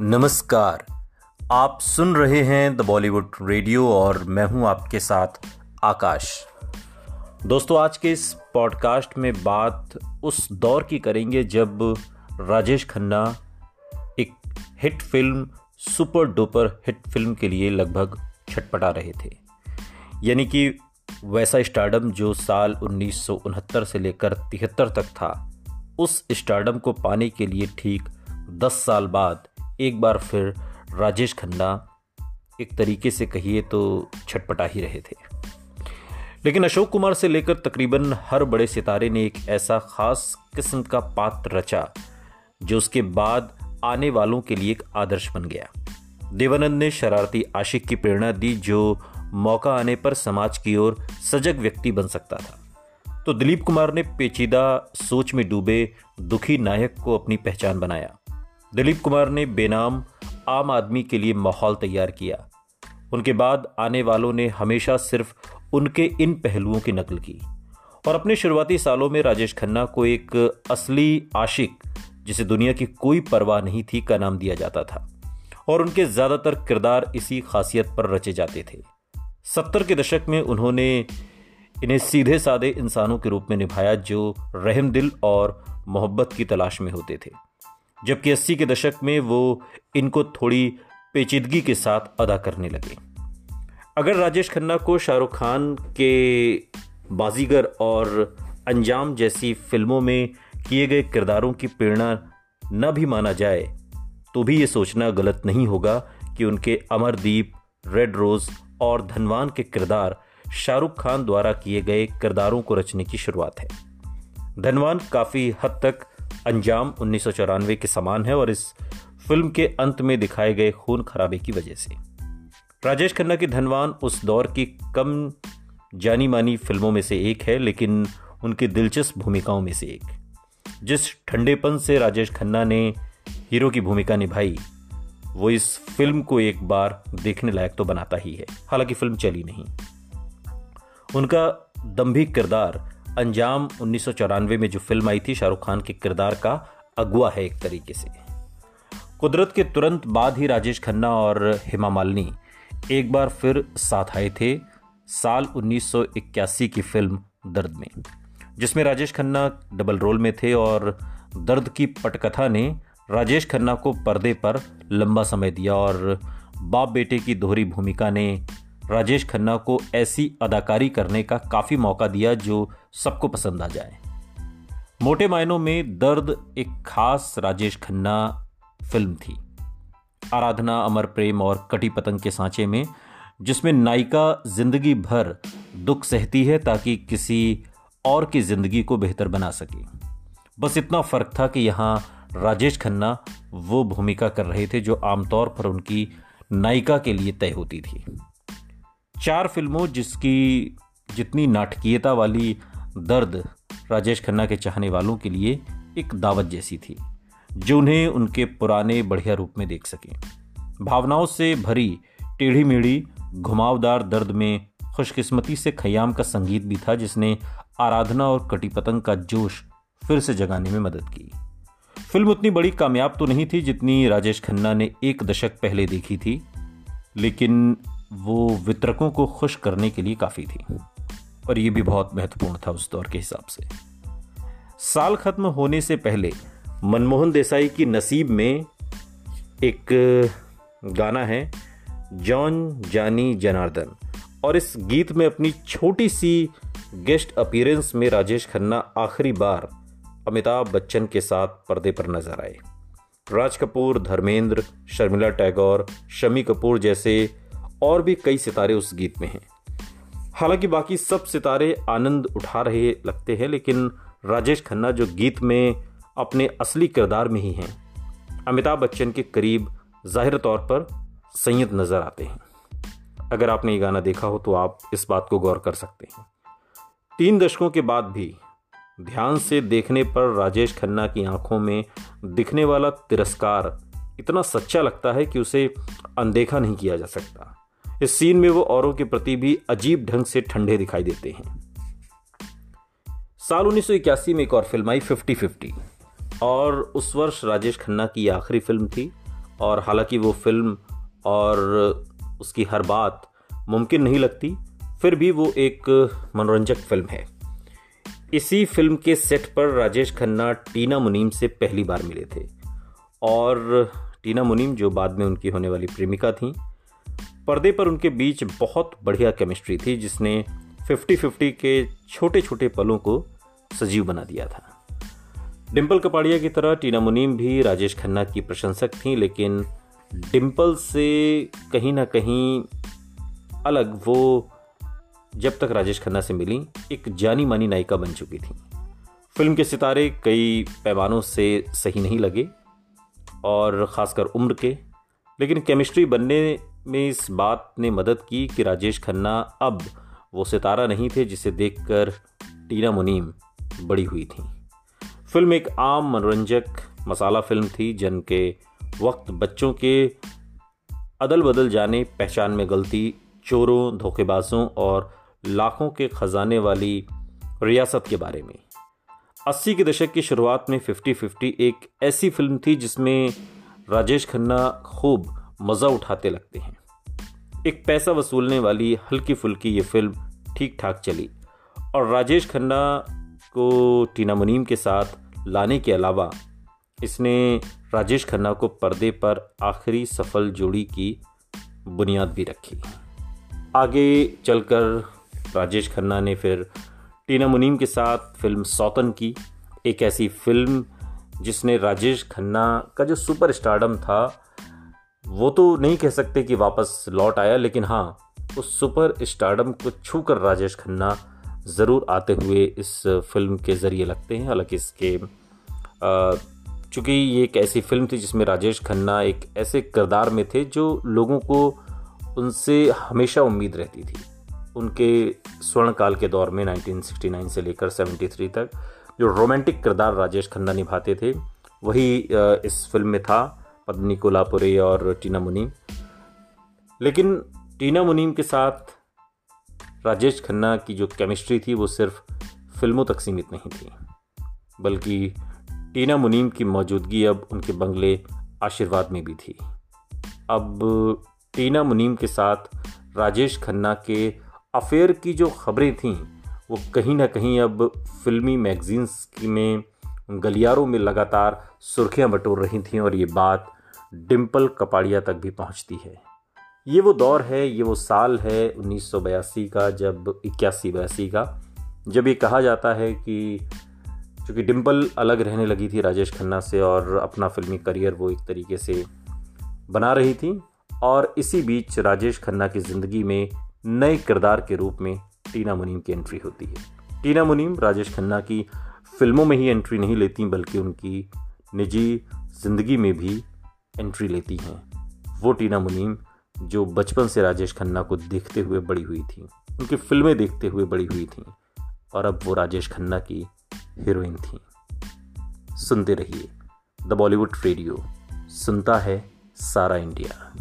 नमस्कार। आप सुन रहे हैं द बॉलीवुड रेडियो और मैं हूँ आपके साथ आकाश। दोस्तों, आज के इस पॉडकास्ट में बात उस दौर की करेंगे जब राजेश खन्ना एक hit film super duper hit film के लिए लगभग छटपटा रहे थे। यानी कि वैसा स्टार्डम जो साल उन्नीस सौ उनहत्तर से लेकर तिहत्तर तक था, उस स्टार्डम को पाने के लिए ठीक दस साल बाद एक बार फिर राजेश खन्ना एक तरीके से कहिए तो छटपटा ही रहे थे। लेकिन अशोक कुमार से लेकर तकरीबन हर बड़े सितारे ने एक ऐसा खास किस्म का पात्र रचा, जो उसके बाद आने वालों के लिए एक आदर्श बन गया। देवानंद ने शरारती आशिक की प्रेरणा दी, जो मौका आने पर समाज की ओर सजग व्यक्ति बन सकता था। तो दिलीप कुमार ने पेचीदा सोच में डूबे दुखी नायक को अपनी पहचान बनाया। दिलीप कुमार ने बेनाम आम आदमी के लिए माहौल तैयार किया। उनके बाद आने वालों ने हमेशा सिर्फ़ उनके इन पहलुओं की नकल की। और अपने शुरुआती सालों में राजेश खन्ना को एक असली आशिक, जिसे दुनिया की कोई परवाह नहीं थी, का नाम दिया जाता था। और उनके ज़्यादातर किरदार इसी खासियत पर रचे जाते थे। सत्तर के दशक में उन्होंने इन्हें सीधे साधे इंसानों के रूप में निभाया, जो रहम दिल और मोहब्बत की तलाश में होते थे। जबकि अस्सी के दशक में वो इनको थोड़ी पेचीदगी के साथ अदा करने लगे। अगर राजेश खन्ना को शाहरुख खान के बाजीगर और अंजाम जैसी फ़िल्मों में किए गए किरदारों की प्रेरणा न भी माना जाए तो भी ये सोचना गलत नहीं होगा कि उनके अमरदीप, रेड रोज और धनवान के किरदार शाहरुख खान द्वारा किए गए किरदारों को रचने की शुरुआत है। धनवान काफ़ी हद तक अंजाम उन्नीस सौ चौरानवे के समान है और इस फ़िल्म के अंत में दिखाए गए खून खराबे की वजह से। राजेश खन्ना की धनवान उस दौर की कम जानी मानी फ़िल्मों में से एक है, लेकिन उनकी दिलचस्प भूमिकाओं में से एक। जिस ठंडेपन से राजेश खन्ना ने हीरो की भूमिका निभाई, वो इस फ़िल्म को एक बार देखने लायक तो बनाता ही है, हालाँकि फ़िल्म चली नहीं। उनका दम्भिक किरदार अंजाम उन्नीस सौ चौरानवे में जो फ़िल्म आई थी, शाहरुख खान के किरदार का अगुआ है एक तरीके से। कुदरत के तुरंत बाद ही राजेश खन्ना और हेमा मालिनी एक बार फिर साथ आए थे साल 1981 की फ़िल्म दर्द में, जिसमें राजेश खन्ना डबल रोल में थे और दर्द की पटकथा ने राजेश खन्ना को पर्दे पर लंबा समय दिया और बाप बेटे की दोहरी भूमिका ने राजेश खन्ना को ऐसी अदाकारी करने का काफ़ी मौका दिया जो सबको पसंद आ जाए। मोटे मायनों में दर्द एक खास राजेश खन्ना फ़िल्म थी। आराधना, अमर प्रेम और कटी पतंग के सांचे में, जिसमें नायिका ज़िंदगी भर दुख सहती है ताकि किसी और की ज़िंदगी को बेहतर बना सके। बस इतना फ़र्क था कि यहाँ राजेश खन्ना वो भूमिका कर रहे थे जो आमतौर पर उनकी नायिका के लिए तय होती थी। चार फ़िल्मों जिसकी जितनी नाटकीयता वाली दर्द राजेश खन्ना के चाहने वालों के लिए एक दावत जैसी थी, जो उन्हें उनके पुराने बढ़िया रूप में देख सकें। भावनाओं से भरी टेढ़ी मेढ़ी घुमावदार दर्द में खुशकिस्मती से खयाम का संगीत भी था, जिसने आराधना और कटिपतंग का जोश फिर से जगाने में मदद की। फ़िल्म उतनी बड़ी कामयाब तो नहीं थी जितनी राजेश खन्ना ने एक दशक पहले देखी थी, लेकिन वो वितरकों को खुश करने के लिए काफ़ी थी। और ये भी बहुत महत्वपूर्ण था उस दौर के हिसाब से। साल खत्म होने से पहले मनमोहन देसाई की नसीब में एक गाना है, जॉन जानी जनार्दन। और इस गीत में अपनी छोटी सी गेस्ट अपीयरेंस में राजेश खन्ना आखिरी बार अमिताभ बच्चन के साथ पर्दे पर नज़र आए। राज कपूर, धर्मेंद्र, शर्मिला टैगोर, शमी कपूर जैसे और भी कई सितारे उस गीत में हैं। हालाँकि बाकी सब सितारे आनंद उठा रहे लगते हैं, लेकिन राजेश खन्ना जो गीत में अपने असली किरदार में ही हैं, अमिताभ बच्चन के करीब ज़ाहिर तौर पर संयत नज़र आते हैं। अगर आपने ये गाना देखा हो तो आप इस बात को गौर कर सकते हैं। तीन दशकों के बाद भी ध्यान से देखने पर राजेश खन्ना की आँखों में दिखने वाला तिरस्कार इतना सच्चा लगता है कि उसे अनदेखा नहीं किया जा सकता। इस सीन में वो औरों के प्रति भी अजीब ढंग से ठंडे दिखाई देते हैं। साल उन्नीस सौ इक्यासी में एक और फ़िल्म आई, फिफ्टी फिफ्टी। और उस वर्ष राजेश खन्ना की आखिरी फ़िल्म थी। और हालाँकि वो फ़िल्म और उसकी हर बात मुमकिन नहीं लगती, फिर भी वो एक मनोरंजक फ़िल्म है। इसी फ़िल्म के सेट पर राजेश खन्ना टीना मुनीम से पहली बार मिले थे। और टीना मुनीम जो बाद में उनकी होने वाली प्रेमिका थी पर्दे पर उनके बीच बहुत बढ़िया केमिस्ट्री थी, जिसने 50-50 के छोटे छोटे पलों को सजीव बना दिया था। डिम्पल कपाड़िया की तरह टीना मुनीम भी राजेश खन्ना की प्रशंसक थी, लेकिन डिम्पल से कहीं ना कहीं अलग वो जब तक राजेश खन्ना से मिली, एक जानी मानी नायिका बन चुकी थी। फ़िल्म के सितारे कई पैमानों से सही नहीं लगे, और ख़ासकर उम्र के, लेकिन केमिस्ट्री बनने में इस बात ने मदद की कि राजेश खन्ना अब वो सितारा नहीं थे जिसे देखकर टीना मुनीम बड़ी हुई थी। फ़िल्म एक आम मनोरंजक मसाला फ़िल्म थी, जन के वक्त बच्चों के अदल बदल जाने, पहचान में गलती, चोरों, धोखेबाजों और लाखों के खजाने वाली रियासत के बारे में। अस्सी के दशक की शुरुआत में फिफ्टी फिफ्टी एक ऐसी फ़िल्म थी जिसमें राजेश खन्ना खूब मज़ा उठाते लगते हैं। एक पैसा वसूलने वाली हल्की फुल्की ये फ़िल्म ठीक ठाक चली और राजेश खन्ना को टीना मुनीम के साथ लाने के अलावा इसने राजेश खन्ना को पर्दे पर आखिरी सफल जोड़ी की बुनियाद भी रखी। आगे चलकर राजेश खन्ना ने फिर टीना मुनीम के साथ फ़िल्म सौतन की, एक ऐसी फ़िल्म जिसने राजेश खन्ना का जो सुपर स्टार्डम था वो तो नहीं कह सकते कि वापस लौट आया, लेकिन हाँ उस सुपर स्टार्डम को छूकर राजेश खन्ना ज़रूर आते हुए इस फ़िल्म के ज़रिए लगते हैं। हालाँकि इसके चूँकि ये एक ऐसी फ़िल्म थी जिसमें राजेश खन्ना एक ऐसे किरदार में थे जो लोगों को उनसे हमेशा उम्मीद रहती थी। उनके स्वर्ण काल के दौर में 1969 से लेकर 73 तक जो रोमांटिक किरदार राजेश खन्ना निभाते थे, वही इस फ़िल्म में था। पद्मनी कोलापुरे और टीना मुनीम। लेकिन टीना मुनीम के साथ राजेश खन्ना की जो केमिस्ट्री थी, वो सिर्फ़ फ़िल्मों तक सीमित नहीं थी। बल्कि टीना मुनीम की मौजूदगी अब उनके बंगले आशीर्वाद में भी थी। अब टीना मुनीम के साथ राजेश खन्ना के अफेयर की जो खबरें थीं, वो कहीं ना कहीं अब फिल्मी मैगजीन्स की में गलियारों में लगातार सुर्खियाँ बटोर रही थीं और ये बात डिम्पल कपाड़िया तक भी पहुँचती है। ये वो दौर है, ये वो साल है उन्नीस सौ बयासी का, जब इक्यासी बयासी का, जब ये कहा जाता है कि चूँकि डिम्पल अलग रहने लगी थी राजेश खन्ना से और अपना फिल्मी करियर वो एक तरीके से बना रही थी और इसी बीच राजेश खन्ना की ज़िंदगी में नए किरदार के रूप में टीना मुनीम की एंट्री होती है। टीना मुनीम राजेश खन्ना की फ़िल्मों में ही एंट्री नहीं लेती, बल्कि उनकी निजी ज़िंदगी में भी एंट्री लेती हैं। वो टीना मुनीम, जो बचपन से राजेश खन्ना को देखते हुए बड़ी हुई थी। उनकी फ़िल्में देखते हुए बड़ी हुई थी, और अब वो राजेश खन्ना की हीरोइन थी। सुनते रहिए द बॉलीवुड रेडियो, सुनता है सारा इंडिया।